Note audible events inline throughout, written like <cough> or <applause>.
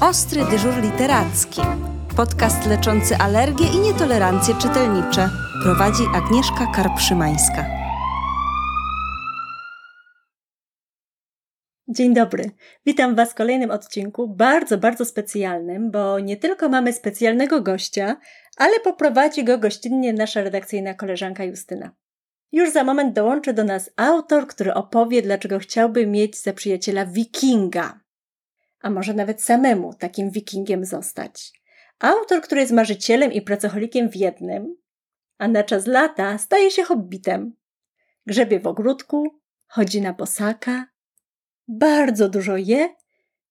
Ostry dyżur literacki. Podcast leczący alergie i nietolerancje czytelnicze. Prowadzi Agnieszka Karpszymańska. Dzień dobry. Witam Was w kolejnym odcinku, bardzo, bardzo specjalnym, bo nie tylko mamy specjalnego gościa, ale poprowadzi go gościnnie nasza redakcyjna koleżanka Justyna. Już za moment dołączy do nas autor, który opowie, dlaczego chciałby mieć za przyjaciela wikinga. A może nawet samemu takim wikingiem zostać. Autor, który jest marzycielem i pracocholikiem w jednym, a na czas lata staje się hobbitem. Grzebie w ogródku, chodzi na posaka, bardzo dużo je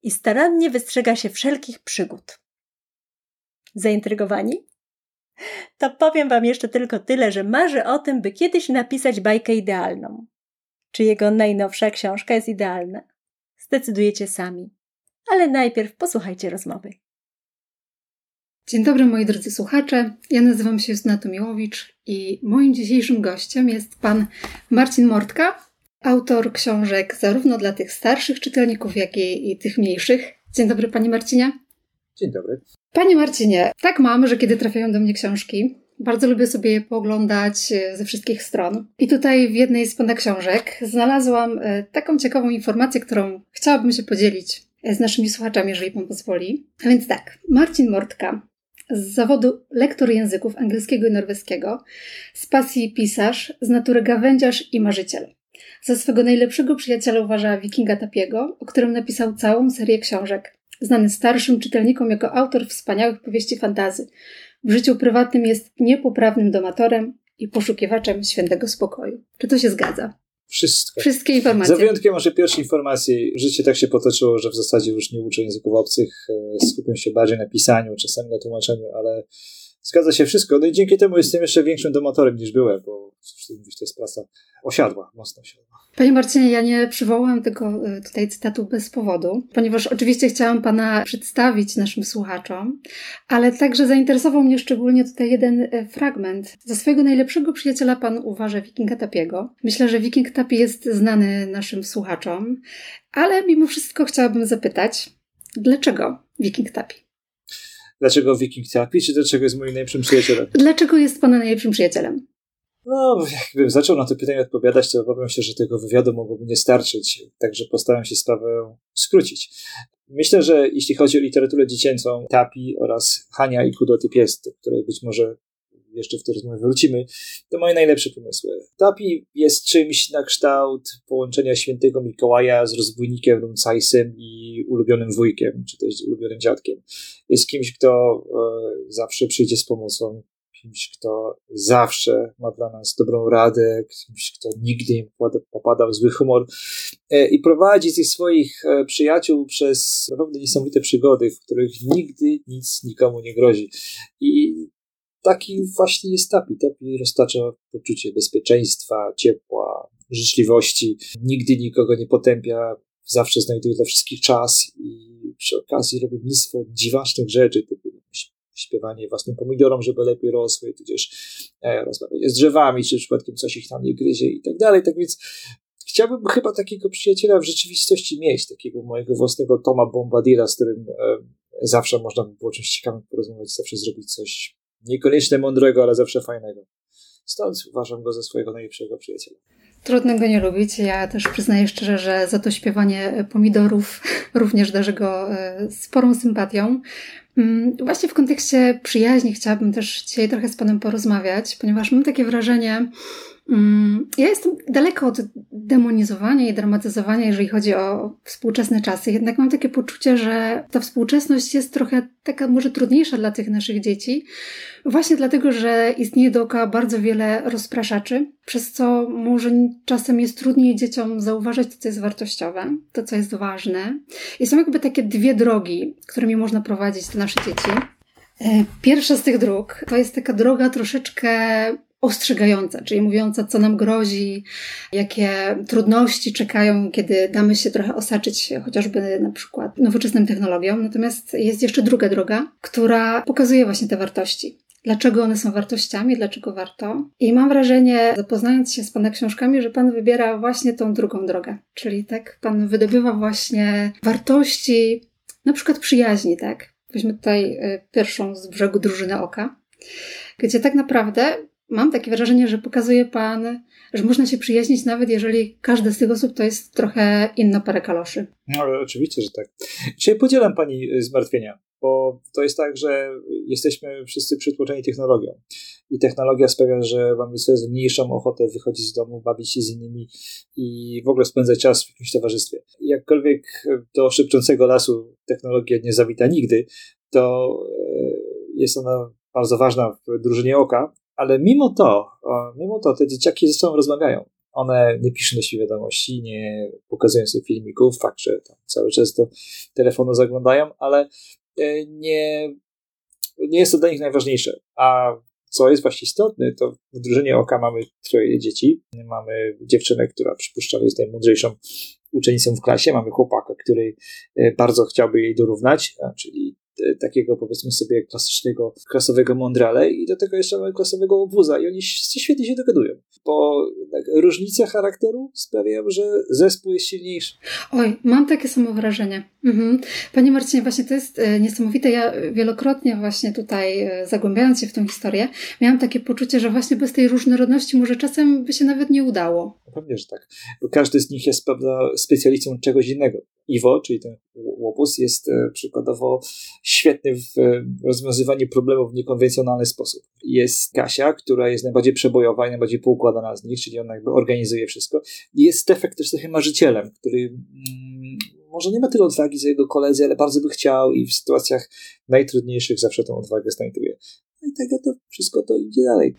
i starannie wystrzega się wszelkich przygód. Zaintrygowani? To powiem Wam jeszcze tylko tyle, że marzy o tym, by kiedyś napisać bajkę idealną. Czy jego najnowsza książka jest idealna? Zdecydujecie sami. Ale najpierw posłuchajcie rozmowy. Dzień dobry moi drodzy słuchacze, ja nazywam się Justyna Tomiłowicz i moim dzisiejszym gościem jest pan Marcin Mortka, autor książek zarówno dla tych starszych czytelników, jak i, i tych mniejszych. Dzień dobry panie Marcinie. Dzień dobry. Panie Marcinie, tak mam, że kiedy trafiają do mnie książki, bardzo lubię sobie je pooglądać e, ze wszystkich stron. I tutaj w jednej z pana książek znalazłam e, taką ciekawą informację, którą chciałabym się podzielić z naszymi słuchaczami, jeżeli pan pozwoli. A więc tak, Marcin Mortka z zawodu lektor języków angielskiego i norweskiego, z pasji pisarz, z natury gawędziarz i marzyciel. Za swego najlepszego przyjaciela uważa Wikinga Tapiego, o którym napisał całą serię książek. Znany starszym czytelnikom jako autor wspaniałych powieści fantazy. W życiu prywatnym jest niepoprawnym domatorem i poszukiwaczem świętego spokoju. Czy to się zgadza? Wszystko. Wszystkie informacje. Za wyjątkiem może pierwszej informacji. Życie tak się potoczyło, że w zasadzie już nie uczę języków obcych. e, Skupiam się bardziej na pisaniu, czasami na tłumaczeniu, ale zgadza się wszystko. No i dzięki temu jestem jeszcze większym domatorem niż byłem, bo tu mówić, to jest praca osiadła, mocno osiadła. Panie Marcinie, ja nie przywołałam tego y, tutaj cytatu bez powodu, ponieważ oczywiście chciałam Pana przedstawić naszym słuchaczom, ale także zainteresował mnie szczególnie tutaj jeden y, fragment. Za swojego najlepszego przyjaciela Pan uważa Wikinga Tapiego. Myślę, że Wiking Tapi jest znany naszym słuchaczom, ale mimo wszystko chciałabym zapytać, dlaczego Wiking Tapi? Dlaczego Wiking Tapi, czy dlaczego jest moim najlepszym przyjacielem? Dlaczego jest Pana najlepszym przyjacielem? No, jakbym zaczął na to pytanie odpowiadać, to obawiam się, że tego wywiadu mogłoby nie starczyć, także postaram się sprawę skrócić. Myślę, że jeśli chodzi o literaturę dziecięcą, Tapi oraz Hania i Kudoty Pies, do której być może jeszcze w tej rozmowie wrócimy, to moje najlepsze pomysły. Tapi jest czymś na kształt połączenia świętego Mikołaja z rozbójnikiem Rumcajsem i ulubionym wujkiem, czy też ulubionym dziadkiem. Jest kimś, kto e, zawsze przyjdzie z pomocą, kimś, kto zawsze ma dla nas dobrą radę, kimś, kto nigdy nie popada, w zły humor e, i prowadzi tych swoich e, przyjaciół przez naprawdę niesamowite przygody, w których nigdy nic nikomu nie grozi. I taki właśnie jest Tapi. Tapi roztacza poczucie bezpieczeństwa, ciepła, życzliwości. Nigdy nikogo nie potępia, zawsze znajduje dla wszystkich czas i przy okazji robi mnóstwo dziwacznych rzeczy, typu śpiewanie własnym pomidorom, żeby lepiej rosły, tudzież e, rozmawianie z drzewami, czy przypadkiem coś ich tam nie gryzie i tak dalej. Tak więc chciałbym chyba takiego przyjaciela w rzeczywistości mieć, takiego mojego własnego Toma Bombadilla, z którym e, zawsze można by było czymś ciekawym porozmawiać, zawsze zrobić coś niekoniecznie mądrego, ale zawsze fajnego. Stąd uważam go za swojego najlepszego przyjaciela. Trudno go nie lubić. Ja też przyznaję szczerze, że za to śpiewanie pomidorów <laughs> również darzę go e, sporą sympatią. Mm, Właśnie w kontekście przyjaźni chciałabym też dzisiaj trochę z Panem porozmawiać, ponieważ mam takie wrażenie, ja jestem daleko od demonizowania i dramatyzowania, jeżeli chodzi o współczesne czasy. Jednak mam takie poczucie, że ta współczesność jest trochę taka może trudniejsza dla tych naszych dzieci, właśnie dlatego, że istnieje dookoła bardzo wiele rozpraszaczy, przez co może czasem jest trudniej dzieciom zauważyć to, co jest wartościowe, to, co jest ważne. I są jakby takie dwie drogi, którymi można prowadzić te nasze dzieci. E, Pierwsza z tych dróg to jest taka droga troszeczkę ostrzegająca, czyli mówiąca, co nam grozi, jakie trudności czekają, kiedy damy się trochę osaczyć chociażby na przykład nowoczesnym technologiom. Natomiast jest jeszcze druga droga, która pokazuje właśnie te wartości. Dlaczego one są wartościami, dlaczego warto. I mam wrażenie, zapoznając się z Pana książkami, że Pan wybiera właśnie tą drugą drogę. Czyli tak, Pan wydobywa właśnie wartości na przykład przyjaźni, tak? Weźmy tutaj pierwszą z brzegu drużyny oka, gdzie tak naprawdę mam takie wrażenie, że pokazuje Pan, że można się przyjaźnić, nawet jeżeli każdy z tych osób to jest trochę inna parę kaloszy. No, oczywiście, że tak. Czyli podzielam Pani zmartwienia, bo to jest tak, że jesteśmy wszyscy przytłoczeni technologią. I technologia sprawia, że mamy coraz mniejszą ochotę wychodzić z domu, bawić się z innymi i w ogóle spędzać czas w jakimś towarzystwie. Jakkolwiek do szybczącego lasu technologia nie zawita nigdy, to e, jest ona bardzo ważna w drużynie oka, ale mimo to, mimo to te dzieciaki ze sobą rozmawiają. One nie piszą do siebie wiadomości, nie pokazują sobie filmików, fakt, że cały czas do telefonu zaglądają, ale e, nie, nie jest to dla nich najważniejsze. A co jest właśnie istotne, to w drużynie oka mamy troje dzieci. Mamy dziewczynę, która przypuszczam jest najmądrzejszą uczennicą w klasie, mamy chłopaka, który e, bardzo chciałby jej dorównać, czyli takiego powiedzmy sobie klasycznego, klasowego Mondrale i do tego jeszcze mamy klasowego obwuza i oni świetnie się dogadują, bo różnice charakteru sprawiają, że zespół jest silniejszy. Oj, mam takie samo wrażenie. Mhm. Panie Marcinie, właśnie to jest e, niesamowite. Ja wielokrotnie właśnie tutaj, e, zagłębiając się w tą historię, miałam takie poczucie, że właśnie bez tej różnorodności może czasem by się nawet nie udało. Pewnie, że tak. Bo każdy z nich jest prawda, specjalistą czegoś innego. Iwo, czyli ten łopus, jest e, przykładowo świetny w e, rozwiązywaniu problemów w niekonwencjonalny sposób. Jest Kasia, która jest najbardziej przebojowa i najbardziej poukładana z nich, czyli ona jakby organizuje wszystko. Jest Stefek też trochę marzycielem, który mm, może nie ma tyle odwagi za jego koledzy, ale bardzo by chciał i w sytuacjach najtrudniejszych zawsze tą odwagę znajduje. Tego to wszystko to idzie dalej.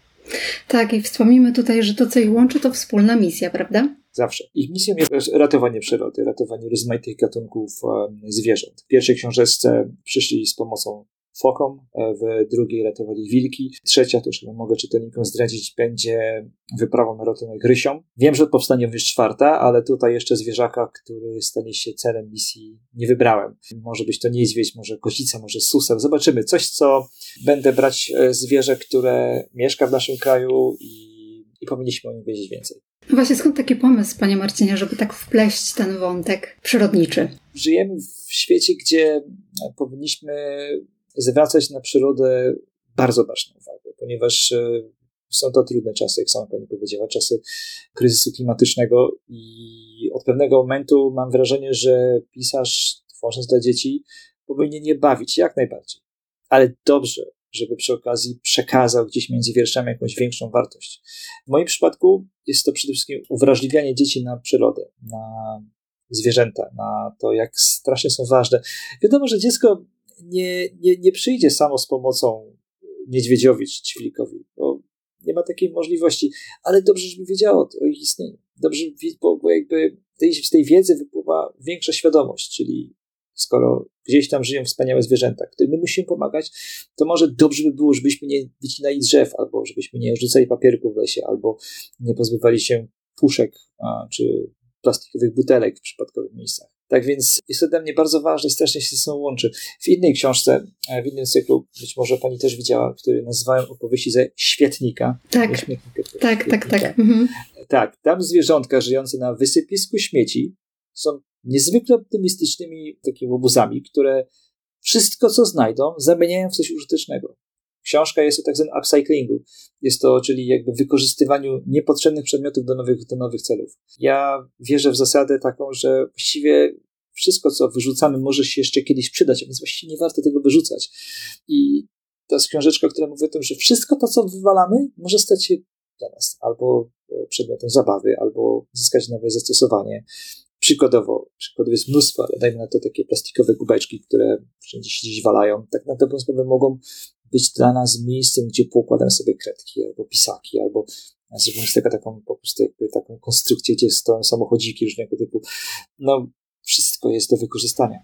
Tak, i wspomnimy tutaj, że to, co ich łączy, to wspólna misja, prawda? Zawsze. Ich misją jest ratowanie przyrody, ratowanie rozmaitych gatunków zwierząt. W pierwszej książeczce przyszli z pomocą fokom, e, w drugiej ratowali wilki, trzecia, to już chyba mogę czytelnikom zdradzić, będzie wyprawą na ratunek. Wiem, że powstanie już czwarta, ale tutaj jeszcze zwierzaka, który stanie się celem misji, nie wybrałem. Może być to niedźwiedź, może kozica, może suseł. Zobaczymy. Coś, co będę brać e, zwierzę, które mieszka w naszym kraju i, i powinniśmy o nim wiedzieć więcej. No właśnie, skąd taki pomysł, panie Marcinie, żeby tak wpleść ten wątek przyrodniczy? Żyjemy w świecie, gdzie powinniśmy zwracać na przyrodę bardzo ważną uwagę, ponieważ e, są to trudne czasy, jak sama pani powiedziała, czasy kryzysu klimatycznego i od pewnego momentu mam wrażenie, że pisarz tworząc dla dzieci powinien nie bawić jak najbardziej, ale dobrze, żeby przy okazji przekazał gdzieś między wierszami jakąś większą wartość. W moim przypadku jest to przede wszystkim uwrażliwianie dzieci na przyrodę, na zwierzęta, na to, jak strasznie są ważne. Wiadomo, że dziecko nie, nie, nie przyjdzie samo z pomocą niedźwiedziowi czy ćwilikowi, bo nie ma takiej możliwości, ale dobrze, żeby wiedziało o ich istnieniu. Dobrze, bo, bo jakby z tej wiedzy wypływa większa świadomość, czyli skoro gdzieś tam żyją wspaniałe zwierzęta, którym my musimy pomagać, to może dobrze by było, żebyśmy nie wycinali drzew, albo żebyśmy nie rzucali papierków w lesie, albo nie pozbywali się puszek a, czy plastikowych butelek w przypadkowych miejscach. Tak więc jest to dla mnie bardzo ważne i strasznie się ze sobą łączy. W innej książce, e, w innym cyklu, być może pani też widziała, który nazywałem opowieści ze świetnika. Tak, tak, tak, tak. Mhm. Tak, tam zwierzątka żyjące na wysypisku śmieci są niezwykle optymistycznymi takimi obozami, które wszystko, co znajdą, zamieniają w coś użytecznego. Książka jest o tak zwanym upcyclingu. Jest to, czyli jakby wykorzystywaniu niepotrzebnych przedmiotów do nowych, do nowych celów. Ja wierzę w zasadę taką, że właściwie wszystko, co wyrzucamy, może się jeszcze kiedyś przydać, a więc właściwie nie warto tego wyrzucać. I to jest książeczka, która mówi o tym, że wszystko to, co wywalamy, może stać się dla nas albo przedmiotem zabawy, albo zyskać nowe zastosowanie. Przykładowo, przykładowo jest mnóstwo, ale dajmy na to takie plastikowe kubeczki, które wszędzie się gdzieś walają. Tak na dobrą sprawę mogą być dla nas miejscem, gdzie poukładam sobie kredki albo pisaki, albo zrobimy z tego taką po prostu jakby taką konstrukcję, gdzie stoją samochodziki różnego typu. No, wszystko jest do wykorzystania.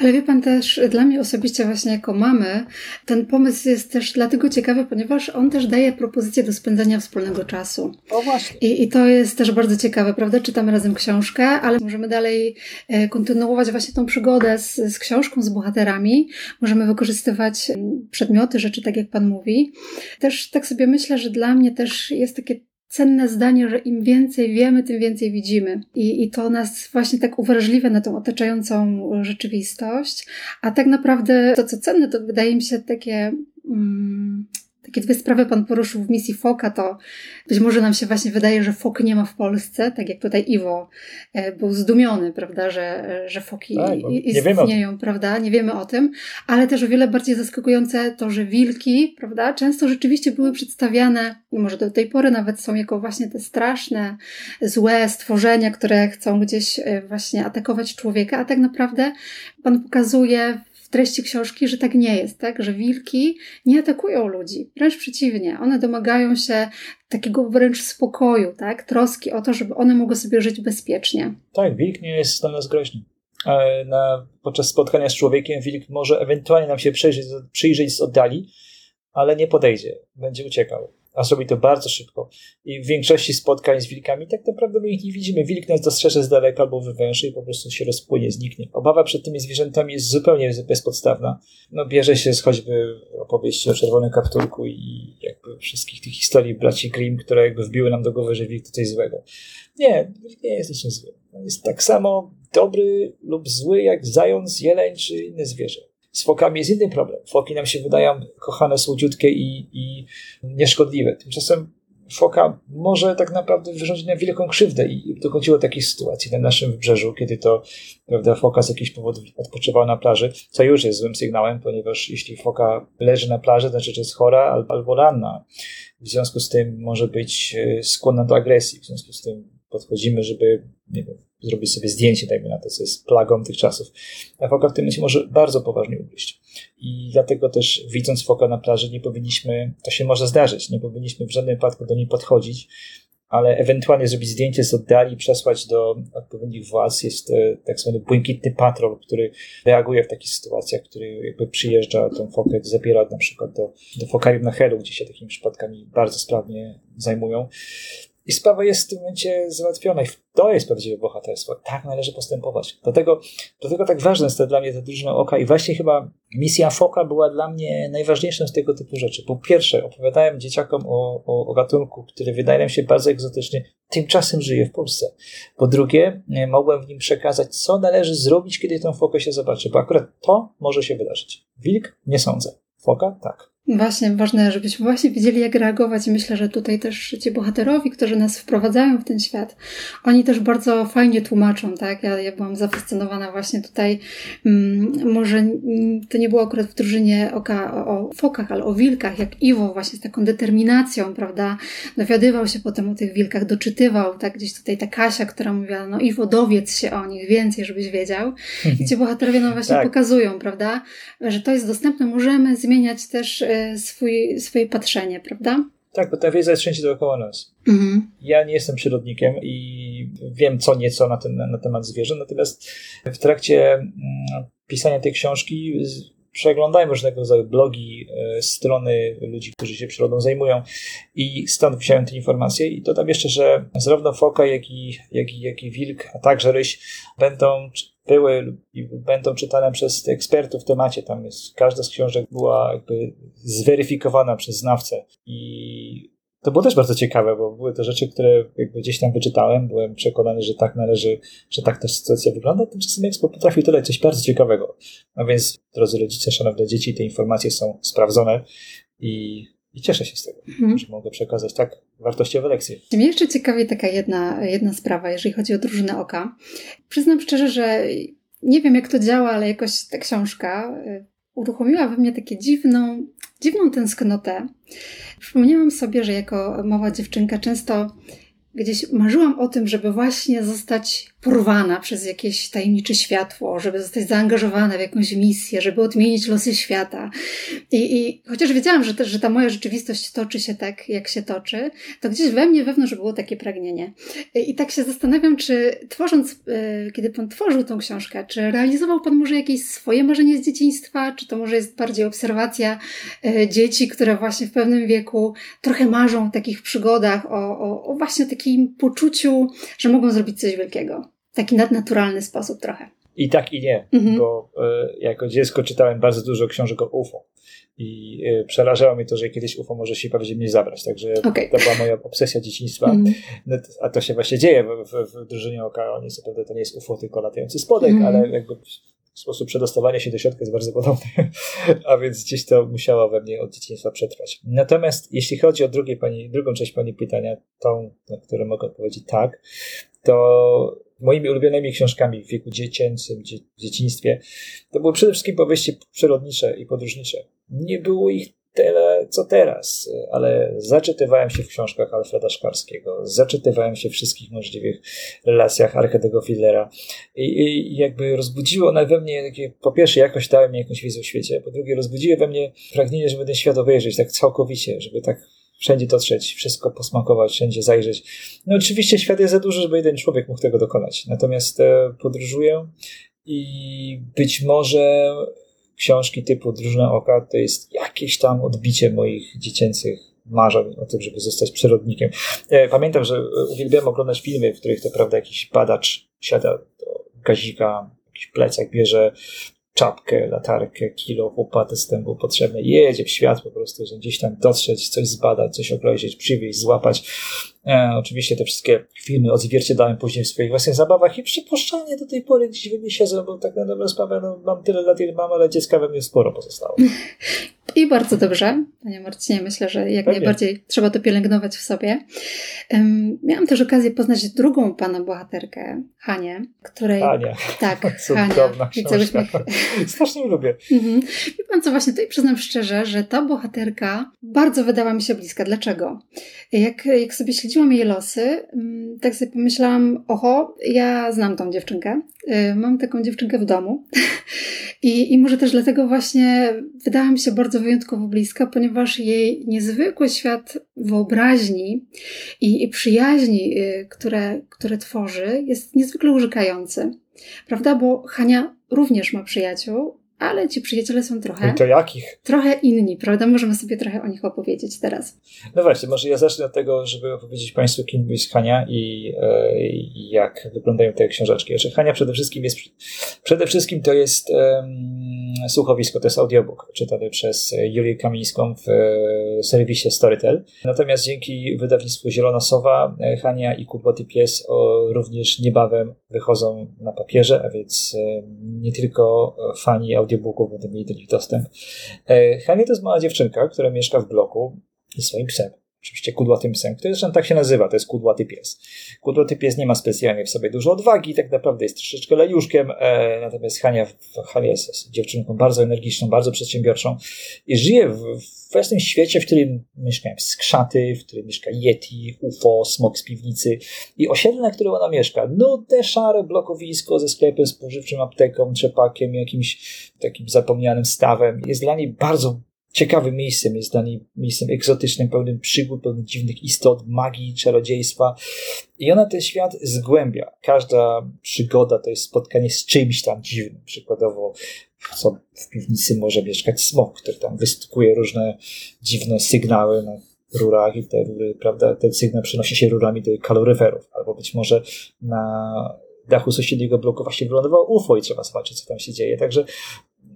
Ale wie pan też, dla mnie osobiście właśnie jako mamy, ten pomysł jest też dlatego ciekawy, ponieważ on też daje propozycję do spędzania wspólnego czasu. O właśnie. I, I to jest też bardzo ciekawe, prawda? Czytamy razem książkę, ale możemy dalej e, kontynuować właśnie tą przygodę z, z książką, z bohaterami. Możemy wykorzystywać przedmioty, rzeczy, tak jak pan mówi. Też tak sobie myślę, że dla mnie też jest takie cenne zdanie, że im więcej wiemy, tym więcej widzimy. I, I to nas właśnie tak uwrażliwia na tą otaczającą rzeczywistość. A tak naprawdę to, co cenne, to wydaje mi się takie. Mm, takie dwie sprawy Pan poruszył w misji Foka, to być może nam się właśnie wydaje, że Fok nie ma w Polsce, tak jak tutaj Iwo e, był zdumiony, prawda, że, że Foki tak, istnieją, prawda, nie wiemy o tym, ale też o wiele bardziej zaskakujące to, że wilki, prawda, często rzeczywiście były przedstawiane, może do tej pory nawet są jako właśnie te straszne, złe stworzenia, które chcą gdzieś e, właśnie atakować człowieka, a tak naprawdę Pan pokazuje treści książki, że tak nie jest, tak? Że wilki nie atakują ludzi, wręcz przeciwnie, one domagają się takiego wręcz spokoju, tak? Troski o to, żeby one mogły sobie żyć bezpiecznie. Tak, wilk nie jest dla nas groźny. Na, podczas spotkania z człowiekiem wilk może ewentualnie nam się przyjrzeć, przyjrzeć z oddali, ale nie podejdzie, będzie uciekał a zrobi to bardzo szybko. I w większości spotkań z wilkami tak naprawdę my ich nie widzimy. Wilk nas dostrzeże z daleka albo wywęszy i po prostu się rozpłynie, zniknie. Obawa przed tymi zwierzętami jest zupełnie bezpodstawna. No bierze się z choćby opowieści o czerwonym kapturku i jakby wszystkich tych historii braci Grimm, które jakby wbiły nam do głowy, że wilk to coś złego. Nie, wilk nie jest niczym złym. On jest tak samo dobry lub zły jak zając, jeleń czy inne zwierzę. Z fokami jest inny problem. Foki nam się wydają kochane, słodziutkie i, i nieszkodliwe. Tymczasem foka może tak naprawdę wyrządzić nam wielką krzywdę i dochodziło do takiej sytuacji na naszym wybrzeżu, kiedy to prawda, foka z jakichś powodów odpoczywała na plaży, co już jest złym sygnałem, ponieważ jeśli foka leży na plaży, to znaczy, że jest chora albo ranna. W związku z tym może być e, skłonna do agresji. W związku z tym podchodzimy, żeby nie wiem, zrobić sobie zdjęcie, dajmy na to, co jest plagą tych czasów. A foka w tym momencie może bardzo poważnie ugryźć. I dlatego też widząc foka na plaży nie powinniśmy, to się może zdarzyć, nie powinniśmy w żadnym wypadku do niej podchodzić, ale ewentualnie zrobić zdjęcie z oddali, przesłać do odpowiednich władz. Jest e, tak zwany błękitny patrol, który reaguje w takich sytuacjach, który jakby przyjeżdża tą fokę, zabiera na przykład do, do fokarium na Helu, gdzie się takimi przypadkami bardzo sprawnie zajmują. I sprawa jest w tym momencie załatwiona. I to jest prawdziwe bohaterstwo. Tak należy postępować. Dlatego, dlatego tak ważne jest to dla mnie ta drużyna oka. I właśnie chyba misja Foka była dla mnie najważniejszą z tego typu rzeczy. Po pierwsze, opowiadałem dzieciakom o, o, o gatunku, który wydaje nam się bardzo egzotyczny, tymczasem żyje w Polsce. Po drugie, mogłem w nim przekazać, co należy zrobić, kiedy tą fokę się zobaczy, bo akurat to może się wydarzyć. Wilk? Nie sądzę. Foka? Tak. Właśnie, ważne, żebyśmy właśnie wiedzieli, jak reagować. I myślę, że tutaj też ci bohaterowie, którzy nas wprowadzają w ten świat, oni też bardzo fajnie tłumaczą, tak? Ja, ja byłam zafascynowana właśnie tutaj. Mm, może to nie było akurat w drużynie oka o, o fokach, ale o wilkach, jak Iwo właśnie z taką determinacją, prawda? Dowiadywał się potem o tych wilkach, doczytywał, tak? Gdzieś tutaj ta Kasia, która mówiła, no Iwo, dowiedz się o nich więcej, żebyś wiedział. I ci bohaterowie nam właśnie tak. pokazują, prawda? Że to jest dostępne. Możemy zmieniać też swój, swoje patrzenie, prawda? Tak, bo ta wiedza jest wszędzie dookoła nas. Mhm. Ja nie jestem przyrodnikiem i wiem co nieco na, ten, na temat zwierząt, natomiast w trakcie mm, pisania tej książki przeglądałem różnego rodzaju blogi, e, strony ludzi, którzy się przyrodą zajmują. I stąd wziąłem te informacje. I dodam jeszcze, że zarówno foka, jak i, jak i, jak i wilk, a także ryś będą były i będą czytane przez ekspertów w temacie. Tam jest, każda z książek była jakby zweryfikowana przez znawcę. I to było też bardzo ciekawe, bo były to rzeczy, które jakby gdzieś tam wyczytałem, byłem przekonany, że tak należy, że tak ta sytuacja wygląda, tymczasem Expo potrafił dodać coś bardzo ciekawego. A więc, drodzy rodzice, szanowne dzieci, te informacje są sprawdzone i i cieszę się z tego, mhm. że mogę przekazać tak wartościowe lekcje. Mnie jeszcze ciekawi taka jedna, jedna sprawa, jeżeli chodzi o drużynę oka. Przyznam szczerze, że nie wiem jak to działa, ale jakoś ta książka y, uruchomiła we mnie takie dziwną, dziwną tęsknotę. Przypomniałam sobie, że jako mała dziewczynka często gdzieś marzyłam o tym, żeby właśnie zostać porwana przez jakieś tajemnicze światło, żeby zostać zaangażowana w jakąś misję, żeby odmienić losy świata. I, i chociaż wiedziałam, że, te, że ta moja rzeczywistość toczy się tak, jak się toczy, to gdzieś we mnie wewnątrz było takie pragnienie. I, i tak się zastanawiam, czy tworząc, yy, kiedy Pan tworzył tą książkę, czy realizował Pan może jakieś swoje marzenie z dzieciństwa, czy to może jest bardziej obserwacja yy, dzieci, które właśnie w pewnym wieku trochę marzą o takich przygodach, o, o, o właśnie takim poczuciu, że mogą zrobić coś wielkiego taki nadnaturalny sposób trochę. I tak i nie, Mhm. bo e, jako dziecko czytałem bardzo dużo książek o UFO. I e, przerażało mnie to, że kiedyś UFO może się mnie zabrać. Także Okej. to była moja obsesja dzieciństwa. Mhm. No, a to się właśnie dzieje w, w, w drużynie oka. Oni co prawda to nie jest UFO, tylko latający spodek, Mhm. ale jakby sposób przedostawania się do środka jest bardzo podobny. <laughs> A więc gdzieś to musiało we mnie od dzieciństwa przetrwać. Natomiast jeśli chodzi o drugie pani, drugą część pani pytania, tą, na którą mogę odpowiedzieć tak, to moimi ulubionymi książkami w wieku dziecięcym, dzie, dzieciństwie, to były przede wszystkim powieści przyrodnicze i podróżnicze. Nie było ich tyle, co teraz, ale zaczytywałem się w książkach Alfreda Szklarskiego, zaczytywałem się w wszystkich możliwych relacjach Arkadego Fillera i, i jakby rozbudziło one we mnie takie, po pierwsze jakoś dały mi jakąś wiedzę o świecie, po drugie rozbudziły we mnie pragnienie, żeby ten świat obejrzeć tak całkowicie, żeby tak wszędzie dotrzeć, wszystko posmakować, wszędzie zajrzeć. No oczywiście świat jest za duży, żeby jeden człowiek mógł tego dokonać. Natomiast e, podróżuję i być może książki typu Drużyna Oka to jest jakieś tam odbicie moich dziecięcych marzeń o tym, żeby zostać przyrodnikiem. E, Pamiętam, że e, uwielbiałem oglądać filmy, w których to prawda jakiś badacz siada do gazika, jakiś plecak bierze czapkę, latarkę, kilo, łopatę z tym był potrzebny. Jedzie w świat po prostu, że gdzieś tam dotrzeć, coś zbadać, coś obejrzeć, przywieźć, złapać. E, oczywiście te wszystkie filmy odzwierciedlałem później w swoich własnych zabawach i przypuszczalnie do tej pory gdzieś we mnie siedzą, bo tak na dobrą sprawę no, mam tyle lat, ile mam, ale dziecka we mnie sporo pozostało. <laughs> I bardzo dobrze, panie Marcinie. Myślę, że jak Pewnie. najbardziej trzeba to pielęgnować w sobie. Em, miałam też okazję poznać drugą pana bohaterkę, Hanię, której. Ania, Tak, <laughs> cudowna Hania. I cały książka. śmiech. <laughs> Strasznie lubię. Mhm. Wie pan co, właśnie tutaj przyznam szczerze, że ta bohaterka bardzo wydała mi się bliska. Dlaczego? Jak, jak sobie śledziłam jej losy, mm, tak sobie pomyślałam, oho, ja znam tą dziewczynkę. Y, Mam taką dziewczynkę w domu. <laughs> I, I może też dlatego właśnie wydała mi się bardzo wyjątkowo bliska, ponieważ jej niezwykły świat wyobraźni i, i przyjaźni, y, które, które tworzy, jest niezwykle urzekający. Prawda? Bo Hania również ma przyjaciół, ale ci przyjaciele są trochę, I to jakich? trochę inni, prawda? Możemy sobie trochę o nich opowiedzieć teraz. No właśnie, może ja zacznę od tego, żeby opowiedzieć Państwu, kim jest Hania i, e, i jak wyglądają te książeczki. Znaczy, Hania przede wszystkim jest, przede wszystkim to jest em, słuchowisko, to jest audiobook czytany przez Julię Kamińską w e, serwisie Storytel. Natomiast dzięki wydawnictwu Zielona Sowa, e, Hania i Kudłaty Pies o, również niebawem wychodzą na papierze, a więc e, nie tylko fani audiobooków będą mieli do nich dostęp. E, Hania to jest mała dziewczynka, która mieszka w bloku ze swoim psem. Oczywiście kudłatym psem, który zresztą tak się nazywa, to jest kudłaty pies. Kudłaty pies nie ma specjalnie w sobie dużo odwagi, tak naprawdę jest troszeczkę lejuszkiem, e, natomiast Hania, Hania jest, dziewczynką bardzo energiczną, bardzo przedsiębiorczą i żyje w, w własnym świecie, w którym mieszkają skrzaty, w którym mieszka Yeti, UFO, smok z piwnicy i osiedle, na którym ona mieszka, no te szare blokowisko ze sklepem spożywczym, apteką, trzepakiem, jakimś takim zapomnianym stawem jest dla niej bardzo ciekawym miejscem, jest dla niej miejscem egzotycznym, pełnym przygód, pełnym dziwnych istot, magii, czarodziejstwa. I ona ten świat zgłębia. Każda przygoda to jest spotkanie z czymś tam dziwnym. Przykładowo, co w piwnicy może mieszkać smok, który tam wystukuje różne dziwne sygnały na rurach i te rury, prawda, ten sygnał przenosi się rurami do kaloryferów. Albo być może na dachu sąsiedniego bloku właśnie wylądowało UFO i trzeba zobaczyć, co tam się dzieje. Także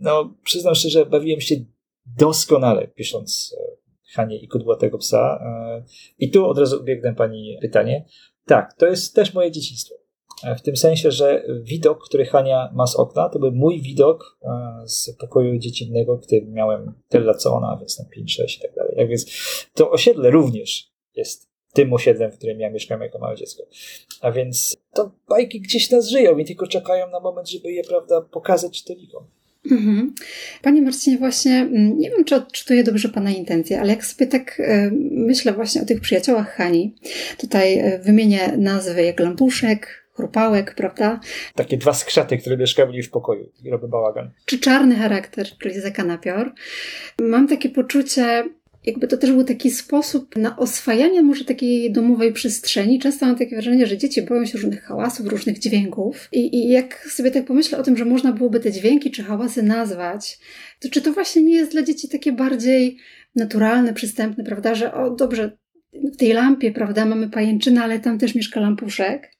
no, przyznam szczerze, bawiłem się doskonale pisząc e, Hanie i Kudłatego Psa. E, I tu od razu ubiegnę Pani pytanie. Tak, to jest też moje dzieciństwo. E, W tym sensie, że widok, który Hania ma z okna, to był mój widok z pokoju dziecinnego, który miałem tyle co ona, więc tam 5-6 i tak dalej. Tak więc to osiedle również jest tym osiedlem, w którym ja mieszkam jako małe dziecko. A więc to bajki gdzieś nas żyją i tylko czekają na moment, żeby je, prawda, pokazać czytelnikom. Mhm. Panie Marcinie, właśnie mm, nie wiem, czy odczytuję dobrze Pana intencje, ale jak sobie tak e, myślę właśnie o tych przyjaciołach Hani, tutaj e, wymienię nazwy jak Lampuszek, Chrupałek, prawda? Takie dwa skrzaty, które mieszkały mi w pokoju i robią bałagan. Czy czarny charakter, czyli zakanapior. Mam takie poczucie, jakby to też był taki sposób na oswajanie może takiej domowej przestrzeni. Często mam takie wrażenie, że dzieci boją się różnych hałasów, różnych dźwięków. I, I jak sobie tak pomyślę o tym, że można byłoby te dźwięki czy hałasy nazwać, to czy to właśnie nie jest dla dzieci takie bardziej naturalne, przystępne, prawda? Że o dobrze, w tej lampie, prawda, mamy pajęczynę, ale tam też mieszka lampuszek.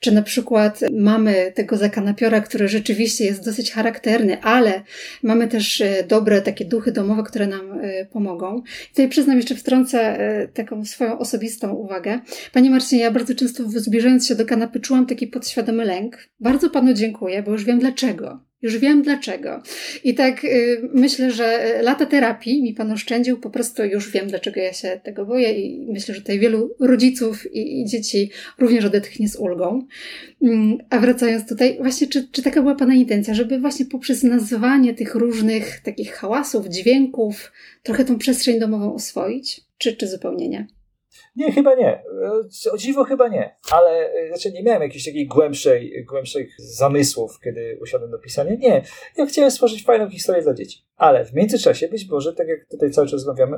Czy na przykład mamy tego zakanapiora, który rzeczywiście jest dosyć charakterny, ale mamy też e, dobre takie duchy domowe, które nam e, pomogą. Tutaj przyznam jeszcze wtrącę e, taką swoją osobistą uwagę. Panie Marcinie, ja bardzo często zbliżając się do kanapy czułam taki podświadomy lęk. Bardzo Panu dziękuję, bo już wiem dlaczego. Już wiem dlaczego. I tak y, myślę, że lata terapii mi pan oszczędził, po prostu już wiem, dlaczego ja się tego boję i myślę, że tutaj wielu rodziców i, i dzieci również odetchnie z ulgą. Mm, a wracając tutaj, właśnie, czy, czy taka była pana intencja, żeby właśnie poprzez nazwanie tych różnych takich hałasów, dźwięków, trochę tą przestrzeń domową oswoić? Czy, czy zupełnie nie? Nie, chyba nie. O dziwo chyba nie. Ale e, znaczy nie miałem jakiejś takiej głębszej, głębszych zamysłów, kiedy usiadłem do pisania. Nie. Ja chciałem stworzyć fajną historię dla dzieci. Ale w międzyczasie być może, tak jak tutaj cały czas rozmawiamy,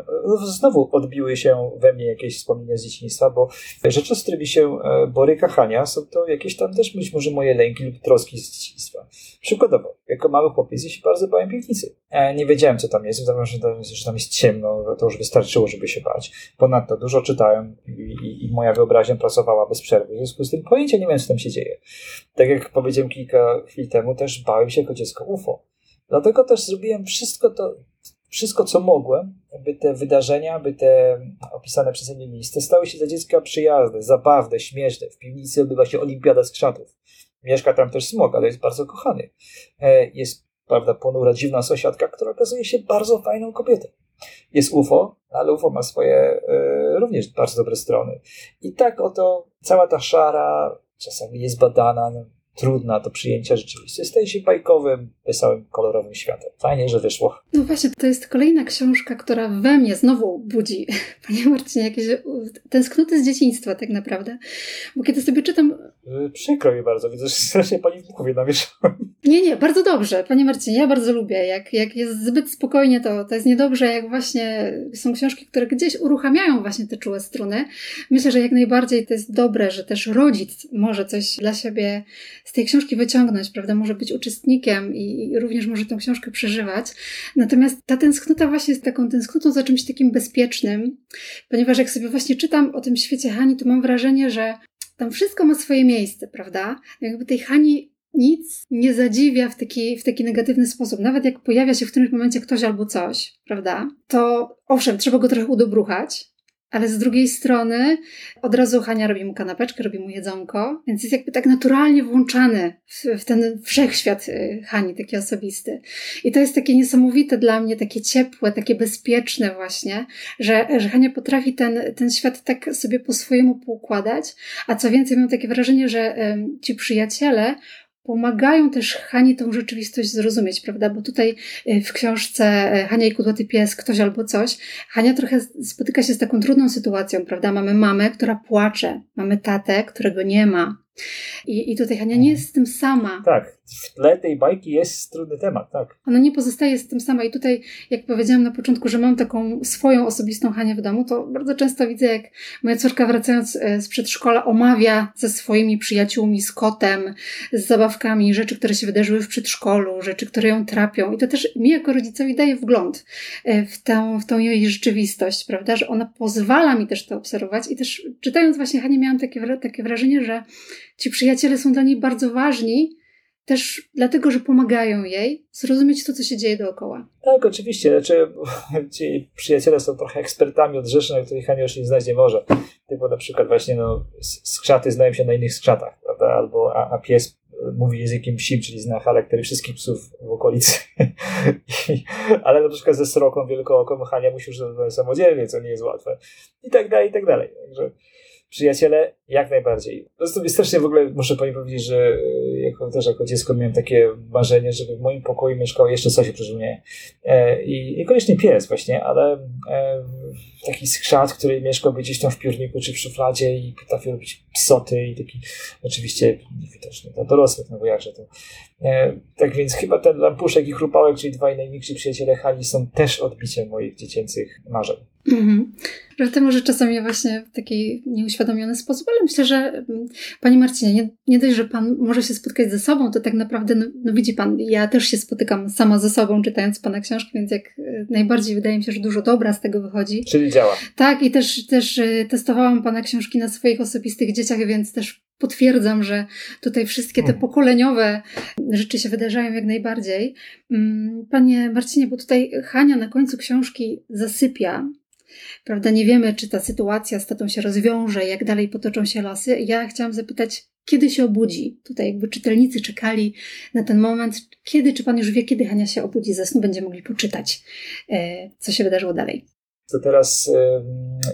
znowu odbiły się we mnie jakieś wspomnienia z dzieciństwa, bo rzeczy, z którymi się e, boryka Hania, są to jakieś tam też być może moje lęki lub troski z dzieciństwa. Przykładowo, jako mały chłopiec ja się bardzo bałem piwnicy. Nie wiedziałem, co tam jest, że, że tam jest ciemno, to już wystarczyło, żeby się bać. Ponadto dużo czytałem i, i, i moja wyobraźnia pracowała bez przerwy. W związku z tym pojęcia nie miałem, co tam się dzieje. Tak jak powiedziałem kilka chwil temu, też bałem się jako dziecko UFO. Dlatego też zrobiłem wszystko to, wszystko co mogłem, by te wydarzenia, by te opisane przeze mnie miejsca stały się dla dziecka przyjazne, zabawne, śmieszne. W piwnicy odbywa się olimpiada skrzatów. Mieszka tam też smog, ale jest bardzo kochany. E, jest, prawda, ponura, dziwna sąsiadka, która okazuje się bardzo fajną kobietą. Jest UFO, ale UFO ma swoje e, również bardzo dobre strony. I tak oto cała ta szara, czasami jest badana, no, trudna do przyjęcia rzeczywistość, staje się bajkowym, wesołym, kolorowym światem. Fajnie, że wyszło. No właśnie, to jest kolejna książka, która we mnie znowu budzi, <laughs> panie Marcinie, jakieś tęsknoty z dzieciństwa tak naprawdę. Bo kiedy sobie czytam... Yy, przykro mi bardzo, widzę, że <laughs> strasznie pani w głowie namieszałem. Nie, nie, bardzo dobrze, panie Marcinie, ja bardzo lubię. Jak, jak jest zbyt spokojnie, to, to jest niedobrze, jak właśnie są książki, które gdzieś uruchamiają właśnie te czułe struny. Myślę, że jak najbardziej to jest dobre, że też rodzic może coś dla siebie z tej książki wyciągnąć, prawda? Może być uczestnikiem i, i również może tę książkę przeżywać. Natomiast ta tęsknota właśnie jest taką tęsknotą za czymś takim bezpiecznym, ponieważ jak sobie właśnie czytam o tym świecie Hani, to mam wrażenie, że tam wszystko ma swoje miejsce, prawda? Jakby tej Hani nic nie zadziwia w taki, w taki negatywny sposób. Nawet jak pojawia się w którymś momencie ktoś albo coś, prawda? To owszem, trzeba go trochę udobruchać, ale z drugiej strony od razu Hania robi mu kanapeczkę, robi mu jedzonko, więc jest jakby tak naturalnie włączany w, w, ten wszechświat y, Hani, taki osobisty. I to jest takie niesamowite dla mnie, takie ciepłe, takie bezpieczne właśnie, że, że Hania potrafi ten, ten świat tak sobie po swojemu poukładać, a co więcej mam takie wrażenie, że ci przyjaciele pomagają też Hani tą rzeczywistość zrozumieć, prawda? Bo tutaj y, w książce y, Hania i Kudłaty Pies, ktoś albo coś, Hania trochę spotyka się z taką trudną sytuacją, prawda? Mamy mamę, która płacze, mamy tatę, którego nie ma, i, I tutaj Hania nie jest z tym sama. Tak, w tle tej bajki jest trudny temat, tak. Ona nie pozostaje z tym sama. I tutaj, jak powiedziałam na początku, że mam taką swoją osobistą Hanię w domu, to bardzo często widzę, jak moja córka wracając e, z przedszkola omawia ze swoimi przyjaciółmi, z kotem, z zabawkami, rzeczy, które się wydarzyły w przedszkolu, rzeczy, które ją trapią. I to też mi jako rodzicowi daje wgląd e, w tę, w tą jej rzeczywistość, prawda? Że ona pozwala mi też to obserwować. I też czytając właśnie Hanię miałam takie, takie wrażenie, że Ci przyjaciele są dla niej bardzo ważni, też dlatego, że pomagają jej zrozumieć to, co się dzieje dookoła. Tak, oczywiście. Znaczy, <laughs> ci przyjaciele są trochę ekspertami od rzeczy, na których Hania już nie znać nie może. Typu na przykład właśnie no, skrzaty znają się na innych skrzatach, prawda? Albo a, a pies mówi językiem psim, czyli zna charaktery wszystkich psów w okolicy. <laughs> I, ale na przykład ze sroką wielkooką Hania musi już samodzielnie, co nie jest łatwe. I tak dalej, i tak dalej. Także przyjaciele, jak najbardziej. Po prostu strasznie w ogóle muszę pani powiedzieć, że e, jako, też jako dziecko miałem takie marzenie, żeby w moim pokoju mieszkało jeszcze coś oprócz mnie. E, I niekoniecznie pies właśnie, ale e, taki skrzat, który mieszkałby gdzieś tam w piórniku czy w szufladzie i potrafił robić psoty i taki oczywiście niewidoczny dla dorosłych, no bo jakże to. E, tak więc chyba ten lampuszek i chrupałek, czyli dwaj najmniejsi przyjaciele Hani są też odbiciem moich dziecięcych marzeń. Mhm. To może czasami właśnie w taki nieuświadomiony sposób, ale myślę, że mm, Panie Marcinie, nie, nie dość, że Pan może się spotkać ze sobą, to tak naprawdę, no, no, widzi Pan, ja też się spotykam sama ze sobą, czytając Pana książki, więc jak e, najbardziej wydaje mi się, że dużo dobra z tego wychodzi. Czyli działa. Tak, i też, też e, testowałam Pana książki na swoich osobistych dzieciach, więc też potwierdzam, że tutaj wszystkie te pokoleniowe rzeczy się wydarzają jak najbardziej. Mm, Panie Marcinie, bo tutaj Hania na końcu książki zasypia. Prawda, nie wiemy, czy ta sytuacja z tatą się rozwiąże, jak dalej potoczą się losy. Ja chciałam zapytać, kiedy się obudzi? Tutaj jakby czytelnicy czekali na ten moment. Kiedy, czy pan już wie, kiedy Hania się obudzi ze snu? Będziemy mogli poczytać, e, co się wydarzyło dalej. To teraz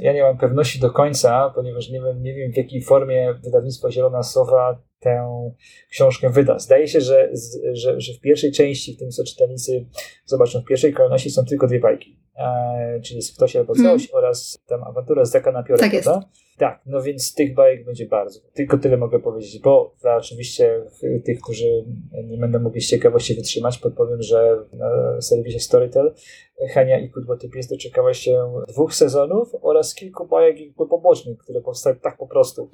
ja nie mam pewności do końca, ponieważ nie wiem, nie wiem w jakiej formie wydawnictwo Zielona Sowa tę książkę wyda. Zdaje się, że, że, że w pierwszej części, w tym co czytelnicy zobaczą, w pierwszej kolejności są tylko dwie bajki. E, czyli jest Ktoś albo coś Mhm. oraz tam awantura z Zaka na piorę, Tak jest. Tak, no więc tych bajek będzie bardzo. Tylko tyle mogę powiedzieć, bo dla oczywiście tych, którzy nie będą mogli z ciekawości wytrzymać, podpowiem, że na serwisie Storytel Hania i Kudłaty Pies doczekała się dwóch sezonów oraz kilku bajek jakby pobocznych, które powstały tak po prostu.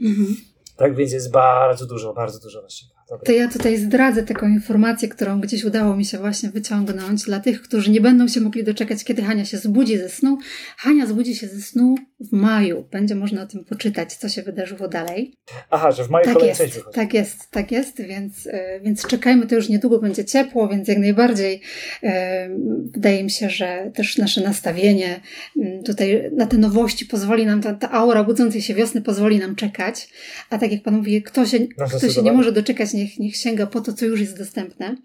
Tak więc jest bardzo dużo, bardzo dużo właściwie. Dobra. To ja tutaj zdradzę taką informację, którą gdzieś udało mi się właśnie wyciągnąć dla tych, którzy nie będą się mogli doczekać, kiedy Hania się zbudzi ze snu. Hania zbudzi się ze snu w maju. Będzie można o tym poczytać, co się wydarzyło dalej. Aha, że w maju Tak kolejna jest, część wychodzi. tak jest, tak jest, więc, e, więc czekajmy, to już niedługo będzie ciepło, więc jak najbardziej e, wydaje mi się, że też nasze nastawienie m, tutaj na te nowości pozwoli nam, ta, ta aura budzącej się wiosny pozwoli nam czekać, a tak jak Pan mówi, kto się, kto się nie może doczekać, niech, niech sięga po to, co już jest dostępne.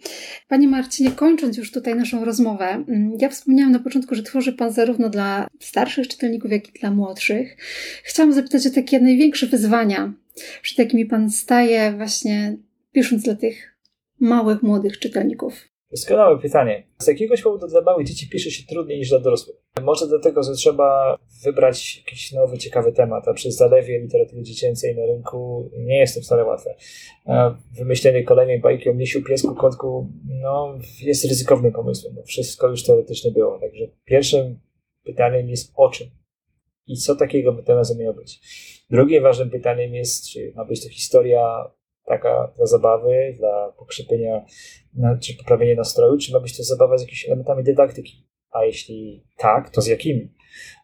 Panie Marcinie, kończąc już tutaj naszą rozmowę, m, ja wspomniałam na początku, że tworzy Pan zarówno dla starszych czytelników, jak i dla młodszych. Chciałam zapytać o takie największe wyzwania, przed jakimi Pan staje właśnie pisząc dla tych małych, młodych czytelników? Doskonałe pytanie. Z jakiegoś powodu dla małych dzieci pisze się trudniej niż dla dorosłych. Może dlatego, że trzeba wybrać jakiś nowy, ciekawy temat, a przy zalewie literatury dziecięcej na rynku nie jest to wcale łatwe. Wymyślenie kolejnej bajki o misiu, piesku, kotku no, jest ryzykownym pomysłem. Wszystko już teoretycznie było. Także pierwszym pytaniem jest o czym i co takiego by ten razem miało być. Drugim ważnym pytaniem jest, czy ma być to historia taka dla zabawy, dla pokrzepienia czy poprawienie nastroju, czy ma być to zabawa z jakimiś elementami dydaktyki? A jeśli tak, to z jakimi?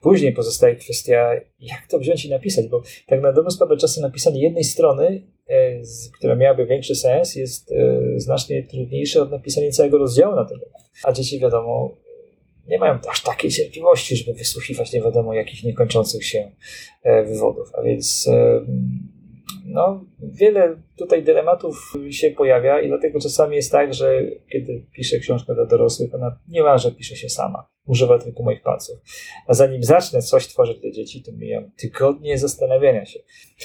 Później pozostaje kwestia, jak to wziąć i napisać, bo tak na dobrą sprawę czasem napisanie jednej strony, e, z, która miałaby większy sens, jest e, znacznie trudniejsze od napisania całego rozdziału na ten temat. A dzieci, wiadomo, nie mają aż takiej cierpliwości, żeby wysłuchiwać nie wiadomo jakich niekończących się e, wywodów. A więc no, wiele tutaj dylematów się pojawia i dlatego czasami jest tak, że kiedy piszę książkę dla dorosłych, ona niemalże pisze się sama. Używa tylko moich palców. A zanim zacznę coś tworzyć dla dzieci, to mijam tygodnie zastanawiania się,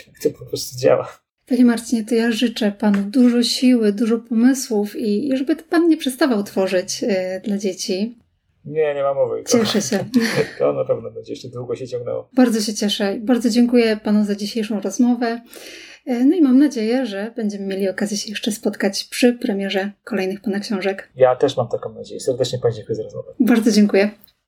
jak to po prostu działa. Panie Marcinie, to ja życzę Panu dużo siły, dużo pomysłów i, i żeby Pan nie przestawał tworzyć y, dla dzieci. Nie, nie ma mowy. To, Cieszę się. <laughs> to na pewno będzie jeszcze długo się ciągnęło. Bardzo się cieszę. Bardzo dziękuję Panu za dzisiejszą rozmowę. Y, No i mam nadzieję, że będziemy mieli okazję się jeszcze spotkać przy premierze kolejnych Pana książek. Ja też mam taką nadzieję. Serdecznie Pani dziękuję za rozmowę. Bardzo dziękuję.